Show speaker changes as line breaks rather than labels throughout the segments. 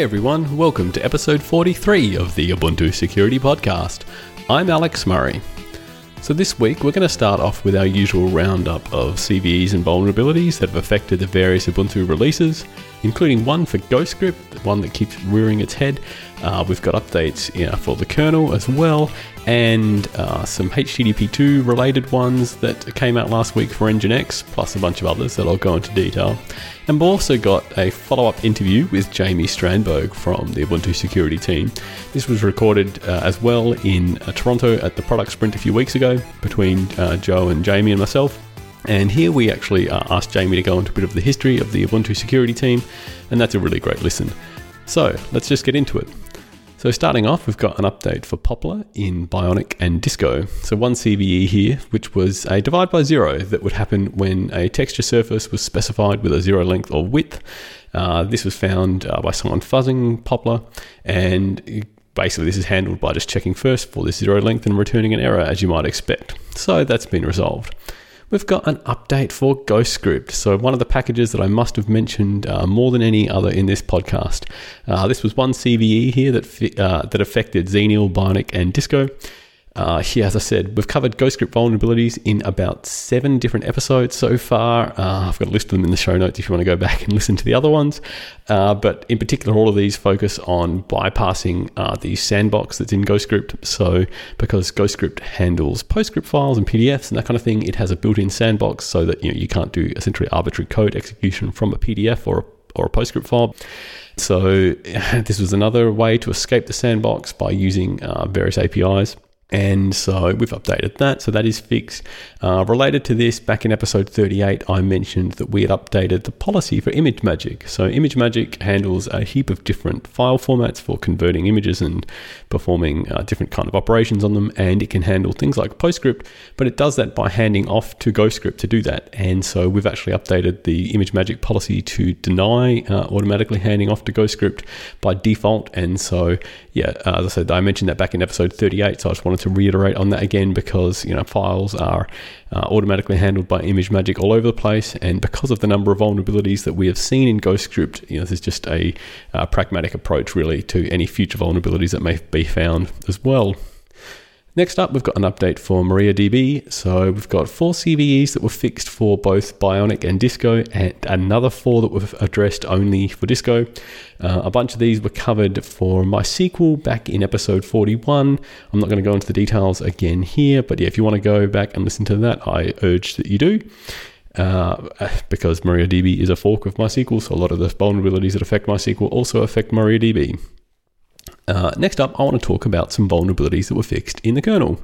Hey everyone, welcome to episode 43 of the Ubuntu Security Podcast. I'm Alex Murray. So, this week we're going to start off with our usual roundup of CVEs and vulnerabilities that have affected the various Ubuntu releases, including one for GhostScript, the one that keeps rearing its head. Uh, we've got updates for the kernel as well, and uh, some HTTP2 related ones that came out last week for Nginx, plus a bunch of others that I'll go into detail. And we've also got a follow up interview with Jamie Strandboge from the Ubuntu security team. This was recorded uh, as well in uh, Toronto at the product sprint a few weeks ago between uh, Joe and Jamie and myself. And here we actually uh, asked Jamie to go into a bit of the history of the Ubuntu security team, and that's a really great listen. So let's just get into it. So starting off, we've got an update for Poppler in Bionic and Disco. So one CVE here, which was a divide by zero that would happen when a texture surface was specified with a zero length or width. Uh, this was found uh, by someone fuzzing Poppler, and basically this is handled by just checking first for this zero length and returning an error as you might expect. So that's been resolved we've got an update for GhostScript. So, one of the packages that I must have mentioned uh, more than any other in this podcast. Uh, this was one CVE here that, fi- uh, that affected Xenial, Bionic, and Disco. Uh, here, as I said, we've covered GhostScript vulnerabilities in about seven different episodes so far. Uh, I've got a list of them in the show notes if you want to go back and listen to the other ones. Uh, but in particular, all of these focus on bypassing uh, the sandbox that's in GhostScript. So, because GhostScript handles PostScript files and PDFs and that kind of thing, it has a built-in sandbox so that you know you can't do essentially arbitrary code execution from a PDF or a, or a PostScript file. So, this was another way to escape the sandbox by using uh, various APIs. And so we've updated that. So that is fixed. Uh, related to this, back in episode 38, I mentioned that we had updated the policy for ImageMagick. So ImageMagick handles a heap of different file formats for converting images and performing uh, different kind of operations on them. And it can handle things like PostScript, but it does that by handing off to GhostScript to do that. And so we've actually updated the ImageMagick policy to deny uh, automatically handing off to GhostScript by default. And so, yeah, uh, as I said, I mentioned that back in episode 38. So I just wanted to reiterate on that again because you know files are uh, automatically handled by ImageMagick all over the place, and because of the number of vulnerabilities that we have seen in GhostScript, you know, this is just a uh, pragmatic approach really to any future vulnerabilities that may be found as well. Next up, we've got an update for MariaDB. So we've got four CVEs that were fixed for both Bionic and Disco, and another four that were addressed only for Disco. Uh, a bunch of these were covered for MySQL back in episode 41. I'm not going to go into the details again here, but yeah, if you want to go back and listen to that, I urge that you do. Uh, because MariaDB is a fork of MySQL, so a lot of the vulnerabilities that affect MySQL also affect MariaDB. Uh, next up, I want to talk about some vulnerabilities that were fixed in the kernel.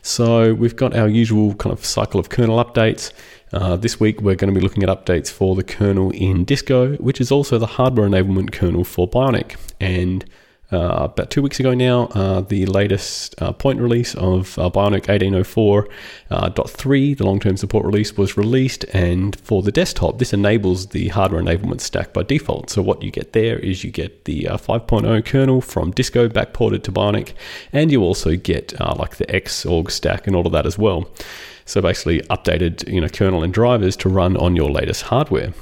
So we've got our usual kind of cycle of kernel updates. Uh, this week, we're going to be looking at updates for the kernel in Disco, which is also the hardware enablement kernel for Bionic. And uh, about two weeks ago now, uh, the latest uh, point release of uh, Bionic 1804.3, uh, the long term support release, was released. And for the desktop, this enables the hardware enablement stack by default. So, what you get there is you get the uh, 5.0 kernel from Disco backported to Bionic, and you also get like the Xorg stack and all of that as well. So, basically, updated you know, kernel and drivers to run on your latest hardware.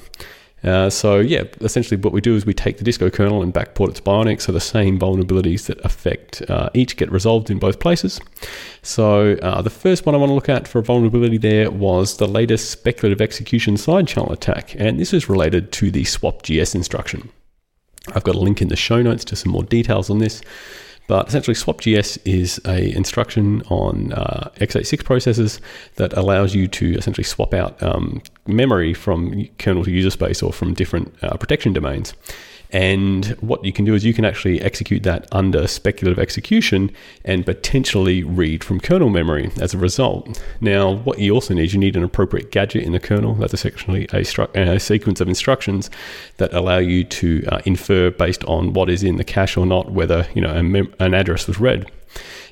Uh, so yeah, essentially what we do is we take the Disco kernel and backport it to Bionic, so the same vulnerabilities that affect uh, each get resolved in both places. So uh, the first one I want to look at for a vulnerability there was the latest speculative execution side channel attack, and this is related to the swapGS instruction. I've got a link in the show notes to some more details on this. But essentially, swapGS is a instruction on uh, x86 processors that allows you to essentially swap out um, memory from kernel to user space or from different uh, protection domains. And what you can do is you can actually execute that under speculative execution and potentially read from kernel memory as a result. Now, what you also need, you need an appropriate gadget in the kernel. That's essentially a, stru- a sequence of instructions that allow you to uh, infer based on what is in the cache or not whether you know mem- an address was read.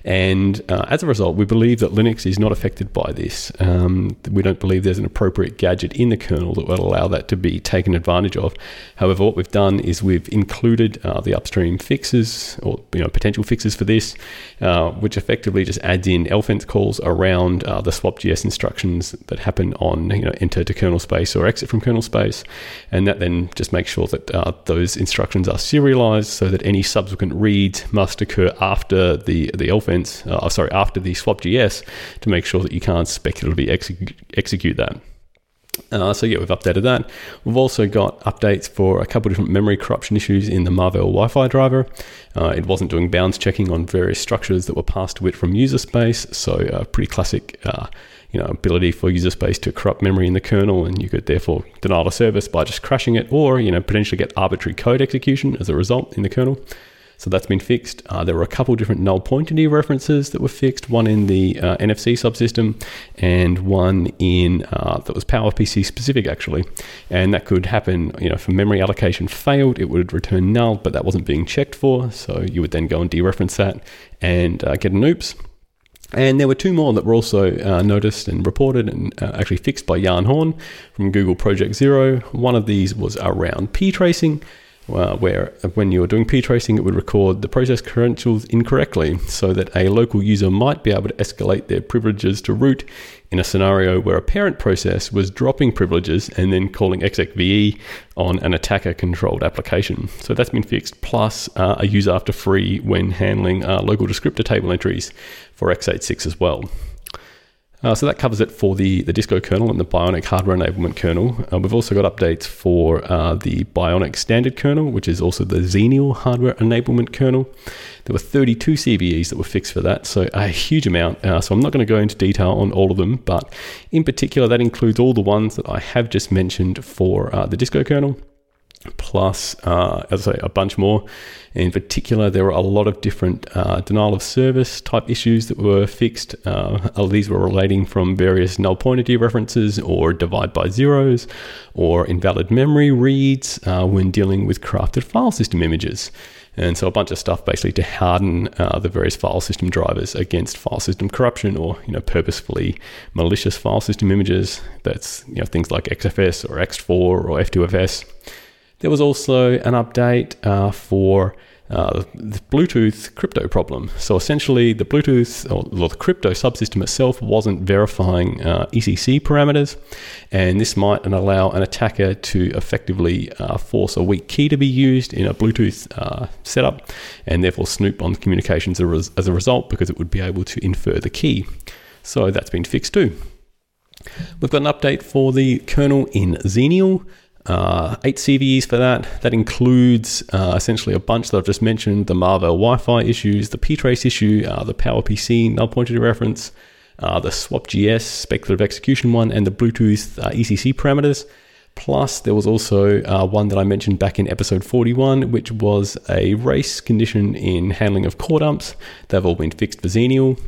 And uh, as a result, we believe that Linux is not affected by this. Um, we don't believe there's an appropriate gadget in the kernel that will allow that to be taken advantage of. However, what we've done is we've included uh, the upstream fixes or you know potential fixes for this, uh, which effectively just adds in lfence calls around uh, the swapgs instructions that happen on you know enter to kernel space or exit from kernel space, and that then just makes sure that uh, those instructions are serialized so that any subsequent reads must occur after the the lfence, uh, sorry, after the swapgs to make sure that you can't speculatively execute, execute that. Uh, so yeah, we've updated that. We've also got updates for a couple different memory corruption issues in the Marvell Wi-Fi driver. Uh, it wasn't doing bounds checking on various structures that were passed to it from user space, so uh, pretty classic. Uh, you know, ability for user space to corrupt memory in the kernel, and you could therefore deny the service by just crashing it, or you know, potentially get arbitrary code execution as a result in the kernel. So that's been fixed. Uh, there were a couple different null pointer dereferences that were fixed. One in the uh, NFC subsystem, and one in uh, that was PowerPC specific actually. And that could happen. You know, if a memory allocation failed, it would return null, but that wasn't being checked for. So you would then go and dereference that and uh, get an oops. And there were two more that were also uh, noticed and reported and uh, actually fixed by Jann Horn from Google Project Zero. One of these was around p tracing uh, where when you're doing p-tracing, it would record the process credentials incorrectly so that a local user might be able to escalate their privileges to root in a scenario where a parent process was dropping privileges and then calling execve on an attacker-controlled application. So that's been fixed, plus uh, a use after free when handling uh, local descriptor table entries for x86 as well. Uh, so that covers it for the, the Disco kernel and the Bionic hardware enablement kernel. Uh, we've also got updates for uh, the Bionic standard kernel, which is also the Xenial hardware enablement kernel. There were 32 CVEs that were fixed for that, so a huge amount. Uh, so I'm not going to go into detail on all of them, but in particular, that includes all the ones that I have just mentioned for uh, the Disco kernel plus, uh, as I say, a bunch more. In particular, there were a lot of different uh, denial of service type issues that were fixed. Uh, these were relating from various null pointer references or divide by zeros or invalid memory reads uh, when dealing with crafted file system images. And so a bunch of stuff basically to harden uh, the various file system drivers against file system corruption or you know purposefully malicious file system images. That's you know things like XFS or ext4 or F2FS. There was also an update uh, for uh, the Bluetooth crypto problem. So essentially, the Bluetooth or the crypto subsystem itself wasn't verifying uh, ECC parameters, and this might allow an attacker to effectively uh, force a weak key to be used in a Bluetooth uh, setup, and therefore snoop on communications as a result because it would be able to infer the key. So that's been fixed too. We've got an update for the kernel in Xenial uh, eight CVEs for that. That includes uh, essentially a bunch that I've just mentioned the Marvell Wi Fi issues, the ptrace issue, uh, the PowerPC null pointer dereference, uh, the swapgs speculative execution one, and the Bluetooth uh, ECC parameters. Plus, there was also uh, one that I mentioned back in episode 41, which was a race condition in handling of core dumps. They've all been fixed for Xenial.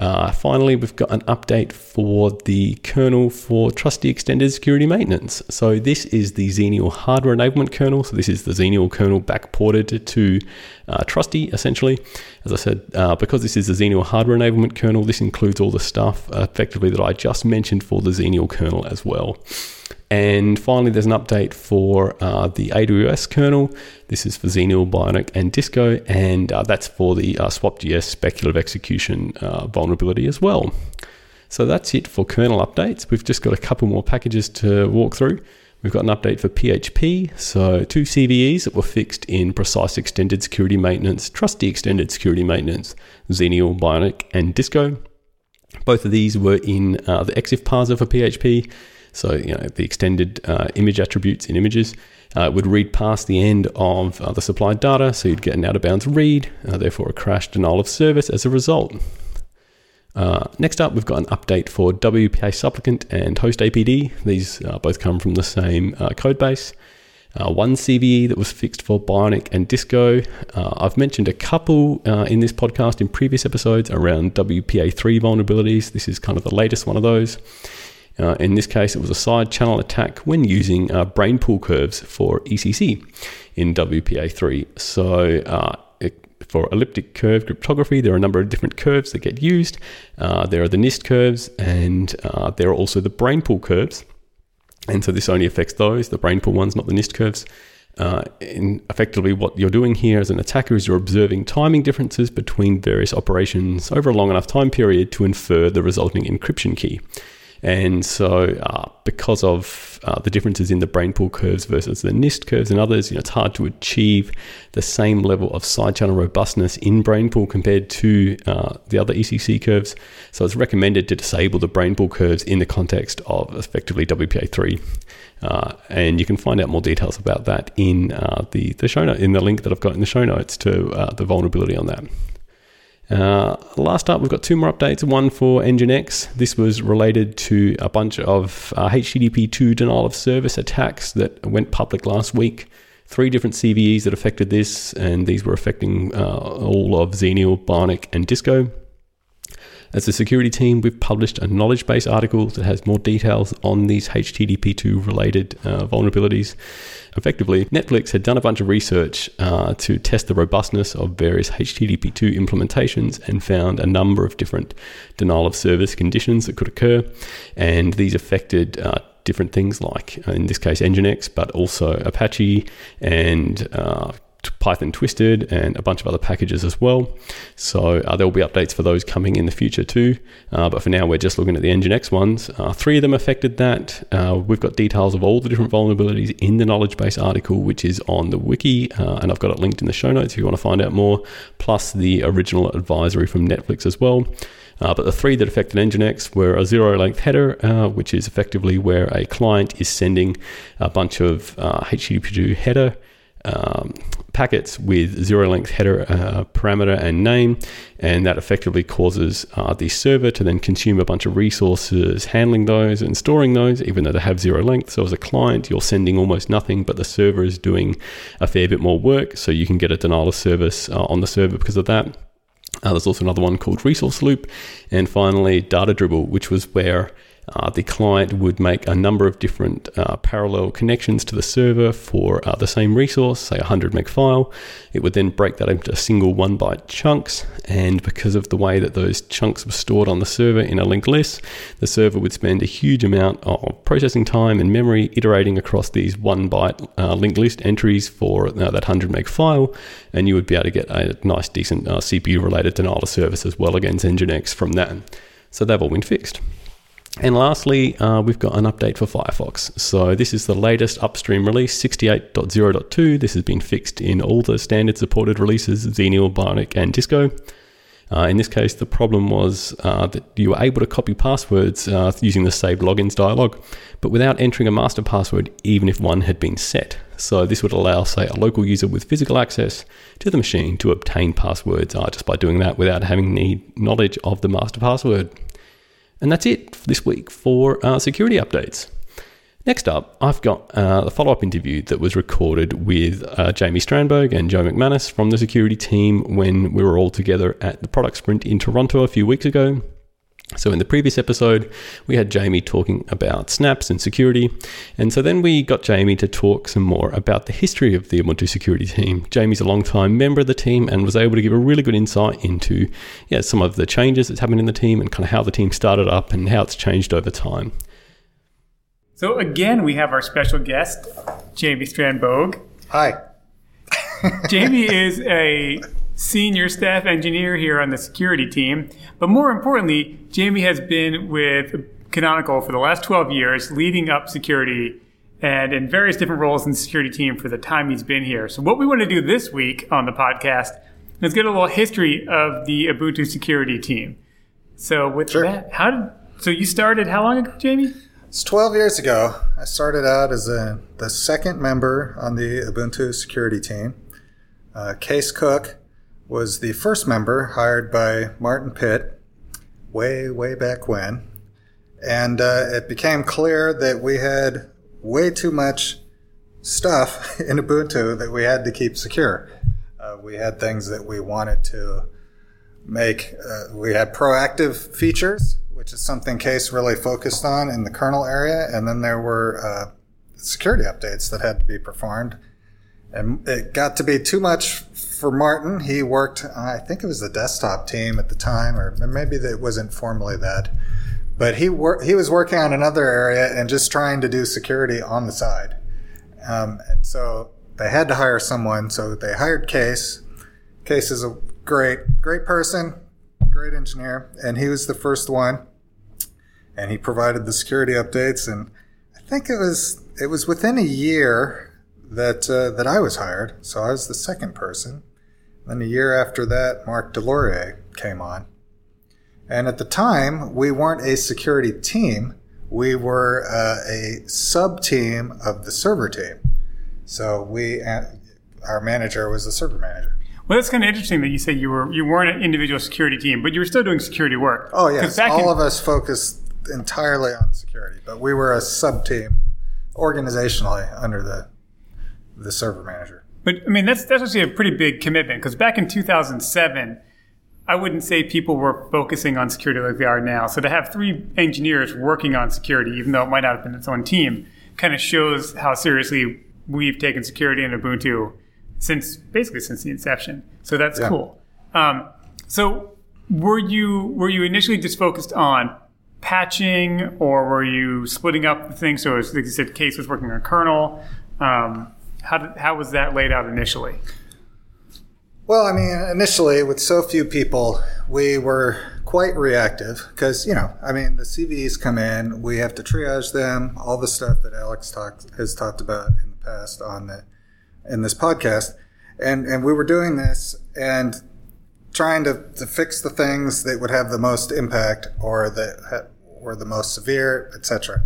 Uh, finally, we've got an update for the kernel for Trusty Extended Security Maintenance. So this is the Xenial hardware enablement kernel. So this is the Xenial kernel backported to uh, Trusty, essentially. As I said, uh, because this is the Xenial hardware enablement kernel, this includes all the stuff effectively that I just mentioned for the Xenial kernel as well. And finally, there's an update for uh, the AWS kernel. This is for Xenial, Bionic, and Disco, and uh, that's for the uh, SwapGS speculative execution uh, vulnerability as well. So that's it for kernel updates. We've just got a couple more packages to walk through. We've got an update for PHP, so two CVEs that were fixed in Precise Extended Security Maintenance, Trusty Extended Security Maintenance, Xenial, Bionic, and Disco. Both of these were in uh, the EXIF parser for PHP so, you know, the extended uh, image attributes in images uh, would read past the end of uh, the supplied data, so you'd get an out of bounds read, uh, therefore a crash denial of service as a result. Uh, next up, we've got an update for WPA supplicant and hostapd. These uh, both come from the same code base. Uh, one CVE that was fixed for Bionic and Disco. Uh, I've mentioned a couple uh, in this podcast in previous episodes around WPA3 vulnerabilities. This is kind of the latest one of those. Uh, in this case, it was a side channel attack when using uh, brain pool curves for ECC in WPA3. So uh, it, for elliptic curve cryptography, there are a number of different curves that get used. Uh, there are the NIST curves, and uh, there are also the brain pool curves. And so this only affects those, the brain pool ones, not the NIST curves. Uh, effectively, what you're doing here as an attacker is you're observing timing differences between various operations over a long enough time period to infer the resulting encryption key. And so, uh, because of uh, the differences in the brain pool curves versus the NIST curves and others, you know, it's hard to achieve the same level of side channel robustness in brain pool compared to uh, the other ECC curves. So, it's recommended to disable the brain pool curves in the context of effectively WPA3. Uh, and you can find out more details about that in uh, the, the show note, in the link that I've got in the show notes to uh, the vulnerability on that. Uh, last up, we've got two more updates. One for Nginx. This was related to a bunch of uh, HTTP 2 denial of service attacks that went public last week. Three different CVEs that affected this, and these were affecting uh, all of Xenial, Bionic, and Disco. As a security team, we've published a knowledge base article that has more details on these HTTP2 related uh, vulnerabilities. Effectively, Netflix had done a bunch of research uh, to test the robustness of various HTTP2 implementations and found a number of different denial of service conditions that could occur. And these affected uh, different things like, uh, in this case, Nginx, but also Apache and uh, Python Twisted and a bunch of other packages as well. So uh, there will be updates for those coming in the future too. Uh, but for now, we're just looking at the Nginx ones. Uh, three of them affected that. Uh, we've got details of all the different vulnerabilities in the knowledge base article, which is on the wiki, uh, and I've got it linked in the show notes if you want to find out more, plus the original advisory from Netflix as well. Uh, but the three that affected Nginx were a zero length header, uh, which is effectively where a client is sending a bunch of uh, HTTP2 header um, packets with zero length header uh, parameter and name, and that effectively causes uh, the server to then consume a bunch of resources handling those and storing those, even though they have zero length. So, as a client, you're sending almost nothing, but the server is doing a fair bit more work, so you can get a denial of service uh, on the server because of that. Uh, there's also another one called Resource Loop, and finally, Data Dribble, which was where uh, the client would make a number of different uh, parallel connections to the server for uh, the same resource, say a 100 meg file. It would then break that into single one byte chunks, and because of the way that those chunks were stored on the server in a linked list, the server would spend a huge amount of processing time and memory iterating across these one byte uh, linked list entries for uh, that 100 meg file, and you would be able to get a nice, decent uh, CPU related denial of service as well against Nginx from that. So they've all been fixed. And lastly, uh, we've got an update for Firefox. So this is the latest upstream release, 68.0.2. This has been fixed in all the standard supported releases, Xenial, Bionic, and Disco. Uh, in this case, the problem was uh, that you were able to copy passwords uh, using the saved logins dialog, but without entering a master password, even if one had been set. So this would allow, say, a local user with physical access to the machine to obtain passwords uh, just by doing that without having any knowledge of the master password. And that's it for this week for uh, security updates. Next up, I've got uh, a follow up interview that was recorded with uh, Jamie Strandboge and Joe McManus from the security team when we were all together at the product sprint in Toronto a few weeks ago. So, in the previous episode, we had Jamie talking about snaps and security. And so then we got Jamie to talk some more about the history of the Ubuntu security team. Jamie's a long-time member of the team and was able to give a really good insight into yeah, some of the changes that's happened in the team and kind of how the team started up and how it's changed over time.
So, again, we have our special guest, Jamie Strandboge.
Hi.
Jamie is a senior staff engineer here on the security team. But more importantly, Jamie has been with Canonical for the last 12 years, leading up security and in various different roles in the security team for the time he's been here. So, what we want to do this week on the podcast is get a little history of the Ubuntu security team. So, with sure. that, how did so you started how long ago, Jamie?
It's 12 years ago. I started out as a, the second member on the Ubuntu security team. Uh, Kees Cook was the first member hired by Martin Pitt way, way back when. And uh, it became clear that we had way too much stuff in Ubuntu that we had to keep secure. Uh, we had things that we wanted to make. Uh, we had proactive features, which is something Kees really focused on in the kernel area. And then there were uh, security updates that had to be performed. And it got to be too much for Martin, he worked, I think it was the desktop team at the time, or maybe it wasn't formally that. But he wor- he was working on another area and just trying to do security on the side. Um, and so they had to hire someone, so they hired Kees. Kees is a great, great person, great engineer, and he was the first one. And he provided the security updates, and I think it was it was within a year that uh, that I was hired. So I was the second person. Then a year after that, Marc Deslauriers came on, and at the time we weren't a security team. We were uh, a sub team of the server team. So we, uh, our manager was the server manager.
Well, that's kind of interesting that you said you were you weren't an individual security team, but you were still doing security work.
Oh yes, all in, of us focused entirely on security, but we were a sub team organizationally under the the server manager.
But I mean, that's that's actually a pretty big commitment because back in 2007, I wouldn't say people were focusing on security like they are now. So to have three engineers working on security, even though it might not have been its own team, kind of shows how seriously we've taken security in Ubuntu since basically since the inception. So that's yeah. cool. Um, so were you were you initially just focused on patching, or were you splitting up the thing? So, as like you said, Kees was working on kernel. Um, how did, how was that laid out initially?
Well, I mean, initially with so few people, we were quite reactive because you know, I mean, the CVEs come in, we have to triage them, all the stuff that Alex talked has talked about in the past on the in this podcast, and and we were doing this and trying to, to fix the things that would have the most impact or that were the most severe, etc.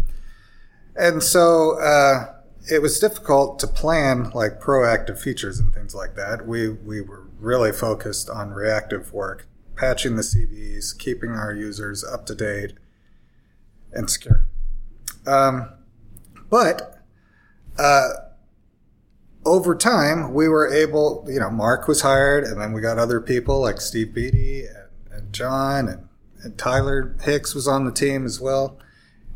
And so uh, it was difficult to plan like proactive features and things like that. We we were really focused on reactive work, patching the CVEs, keeping our users up to date and secure. Um, but uh, over time, we were able, you know, Marc was hired, and then we got other people like Steve Beattie and, and John, and, and, Tyler Hicks was on the team as well.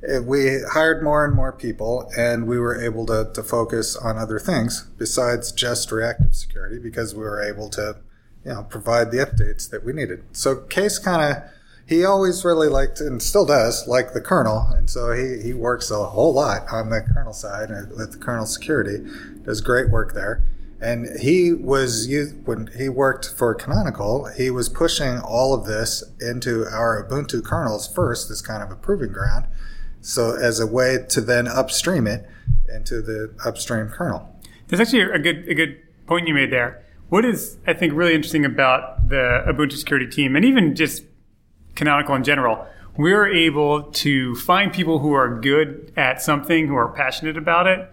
Uh, we hired more and more people, and we were able to, to focus on other things besides just reactive security because we were able to, you know, provide the updates that we needed. So Kees kind of he always really liked and still does like the kernel, and so he, he works a whole lot on the kernel side uh, with the kernel security. Does great work there, and he was when he worked for Canonical, he was pushing all of this into our Ubuntu kernels first as kind of a proving ground, so as a way to then upstream it into the upstream kernel.
There's actually a good a good point you made there. What is I think really interesting about the Ubuntu security team, and even just Canonical in general, we're able to find people who are good at something, who are passionate about it,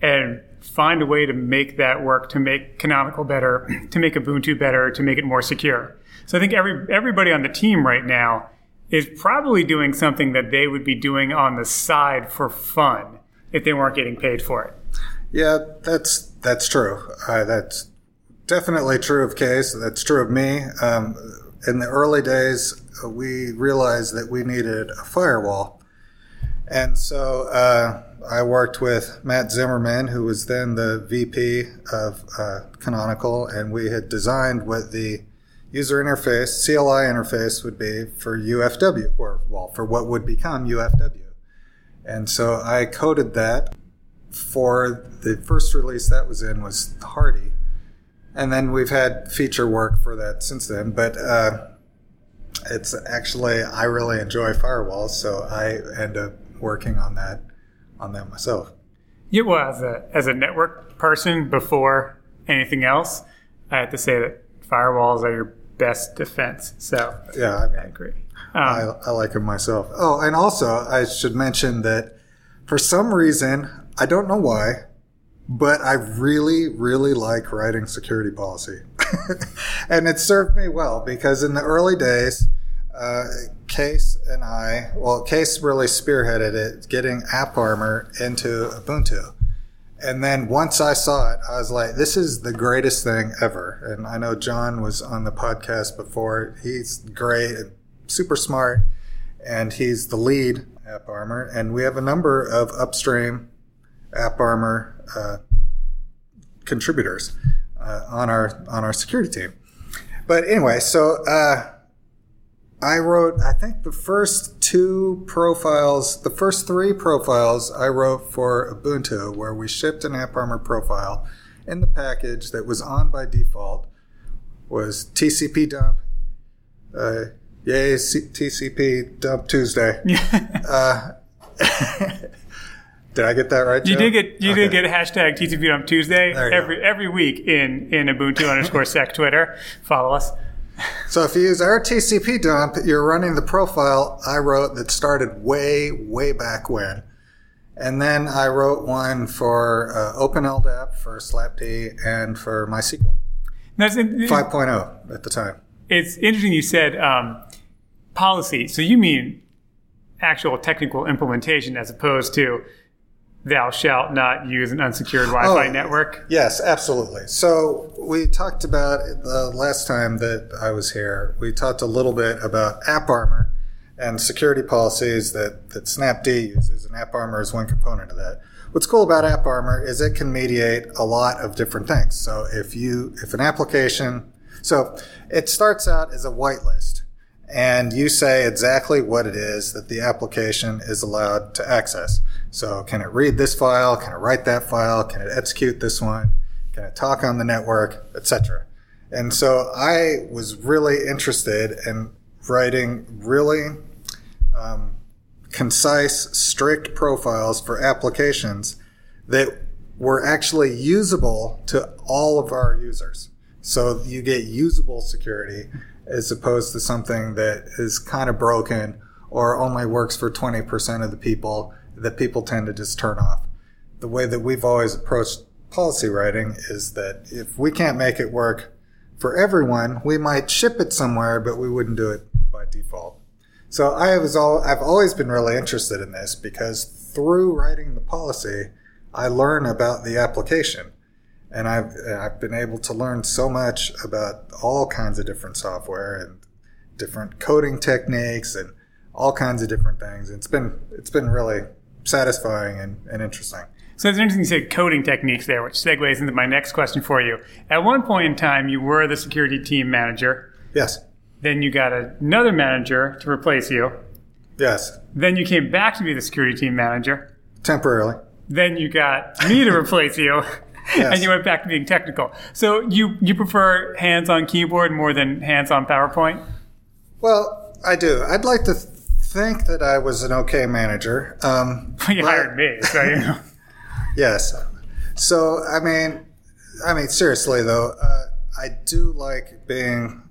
and find a way to make that work, to make Canonical better, to make Ubuntu better, to make it more secure. So I think every everybody on the team right now is probably doing something that they would be doing on the side for fun if they weren't getting paid for it.
Yeah, that's that's true. Uh, that's definitely true of Kees. That's true of me. Um, in the early days, we realized that we needed a firewall. And so uh, I worked with Matt Zimmerman, who was then the VP of uh, Canonical, and we had designed what the user interface, CLI interface, would be for UFW, or well, for what would become UFW. And so I coded that for the first release that was in was Hardy. And then we've had feature work for that since then. But uh, it's actually I really enjoy firewalls, so I end up working on that on that myself.
Yeah, well, as a as a network person before anything else, I have to say that firewalls are your best defense. So
yeah, I, mean, I
agree.
Um, I, I like them myself. Oh, and also I should mention that for some reason I don't know why, but I really really like writing security policy. and it served me well because in the early days, uh, Kees and I, well, Kees really spearheaded it, getting AppArmor into Ubuntu. And then once I saw it, I was like, this is the greatest thing ever. And I know John was on the podcast before. He's great and super smart. And he's the lead at AppArmor. And we have a number of upstream AppArmor uh, contributors. uh, on our on our security team. But anyway, so uh, I wrote I think the first two profiles, the first three profiles I wrote for Ubuntu, where we shipped an AppArmor profile in the package that was on by default, was TCP dump. Uh, yay, C- TCP dump Tuesday. uh, did I get that right?
You did get you did
Okay.
get hashtag TCP on Tuesday every every week in in Ubuntu underscore sec Twitter. Follow us.
So if you use our TCP dump, you're running the profile I wrote that started way, way back when. And then I wrote one for uh, OpenLDAP, for SlapD, and for MySQL.
That's it,
5.0 at the time.
it's interesting you said um, policy. So you mean actual technical implementation as opposed to thou shalt not use an unsecured Wi-Fi
Oh.
network.
Yes, absolutely. So we talked about the last time that I was here. We talked a little bit about AppArmor and security policies that, that Snapd uses, and AppArmor is one component of that. What's cool about AppArmor is it can mediate a lot of different things. So if you if an application, so it starts out as a whitelist, and you say exactly what it is that the application is allowed to access. So can it read this file? Can it write that file? Can it execute this one? Can it talk on the network, etc. And so I was really interested in writing really um, concise, strict profiles for applications that were actually usable to all of our users. So you get usable security as opposed to something that is kind of broken or only works for 20% of the people that people tend to just turn off. The way that we've always approached policy writing is that if we can't make it work for everyone, we might ship it somewhere, but we wouldn't do it by default. So I was all, I've always been really interested in this because through writing the policy, I learn about the application. And I've, I've been able to learn so much about all kinds of different software and different coding techniques and all kinds of different things. And it's been, it's been really satisfying and, and interesting.
So it's interesting you said coding techniques there, which segues into my next question for you. At one point in time, you were the security team manager.
Yes.
Then you got another manager to replace you.
Yes.
Then you came back to be the security team manager.
Temporarily.
Then you got me to replace you.
Yes.
And you went back to being technical. So you, you prefer hands on keyboard more than hands on PowerPoint?
Well, I do. I'd like to th- think that I was an okay manager. Um,
You
but-
hired me, so you know.
Yes. So I mean, I mean seriously though, uh, I do like being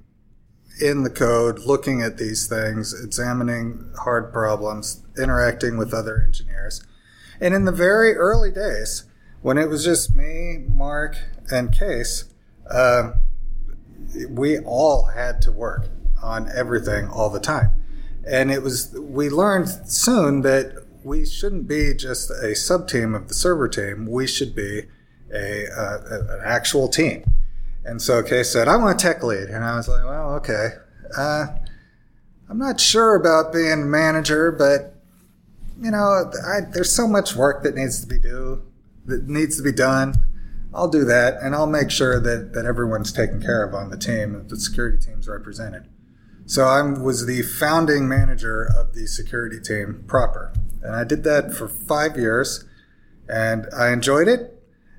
in the code, looking at these things, examining hard problems, interacting with other engineers. And in the very early days, when it was just me, Marc, and Kees, um, we all had to work on everything all the time. And it was, we learned soon that we shouldn't be just a sub team of the server team. We should be a, an actual team. And so Kees said, I want a tech lead. And I was like, well, okay. Uh, I'm not sure about being manager, but you know, I, there's so much work that needs to be do that needs to be done. I'll do that, and I'll make sure that, that everyone's taken care of on the team, that the security team's represented. So I was the founding manager of the security team proper, and I did that for five years, and I enjoyed it.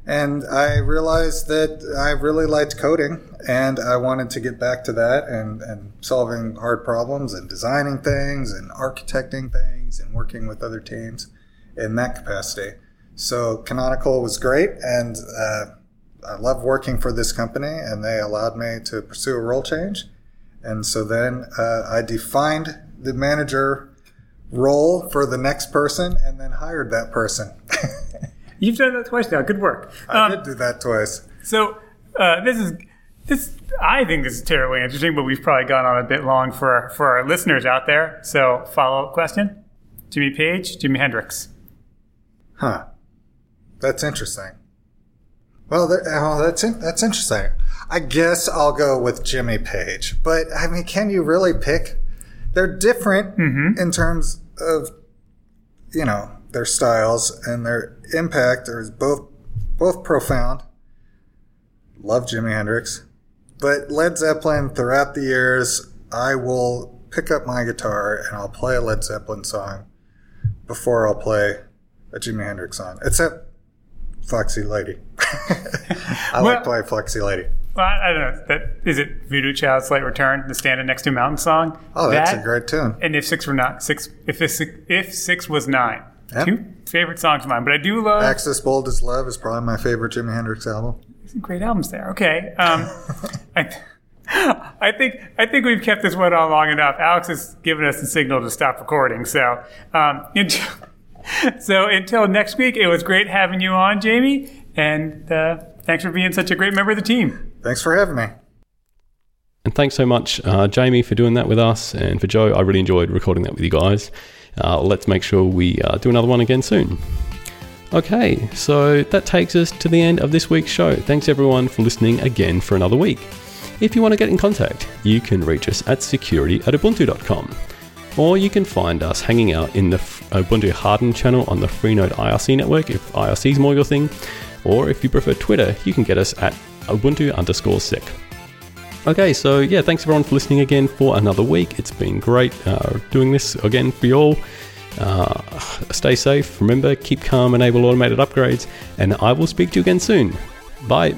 And I realized that I really liked coding, and I wanted to get back to that and, and solving hard problems and designing things and architecting things and working with other teams in that capacity. So Canonical was great, and uh, I love working for this company, and they allowed me to pursue a role change. And so then uh, I defined the manager role for the next person, and then hired that person.
You've done that twice now. Good work.
I
Um,
did do that twice.
So uh, this is this. I think this is terribly interesting, but we've probably gone on a bit long for for our listeners out there. So follow up question: Jimmy Page, Jimi Hendrix.
Huh. That's interesting. Well, that, oh, that's in, that's interesting. I guess I'll go with Jimmy Page. But I mean, can you really pick? They're different mm-hmm. in terms of you know their styles and their impact is both both profound. love Jimi Hendrix. But Led Zeppelin, throughout the years, I will pick up my guitar and I'll play a Led Zeppelin song before I'll play a Jimi Hendrix song, except Foxy Lady. I
Well-
like playing Foxy Lady.
Well, I, don't know. That is it. Voodoo Child Slight Return, the Standing Next to Mountain song.
Oh, that's
That-
a great tune.
And if six were not six, if this, if six was nine,
Yep.
two favorite songs of mine. But I do love
Axis Bold as Love is probably my favorite Jimi Hendrix album.
Some great albums there. Okay, um, I, I think I think we've kept this one on long enough. Alex has given us the signal to stop recording. So, um, until, so until next week, it was great having you on, Jamie, and uh, thanks for being such a great member of the team.
Thanks for having me.
And thanks so much, uh, Jamie, for doing that with us, and for Joe. I really enjoyed recording that with you guys. Uh, let's make sure we uh, do another one again soon. Okay, so that takes us to the end of this week's show. Thanks everyone for listening again for another week. If you want to get in contact, you can reach us at security at ubuntu.com. Or you can find us hanging out in the Ubuntu Harden channel on the Freenode IRC network if IRC is more your thing. Or if you prefer Twitter, you can get us at Ubuntu underscore sec. Okay, so yeah, thanks everyone for listening again for another week. It's been great uh, doing this again for you all. Uh, stay safe, remember, keep calm, enable automated upgrades, and I will speak to you again soon. Bye.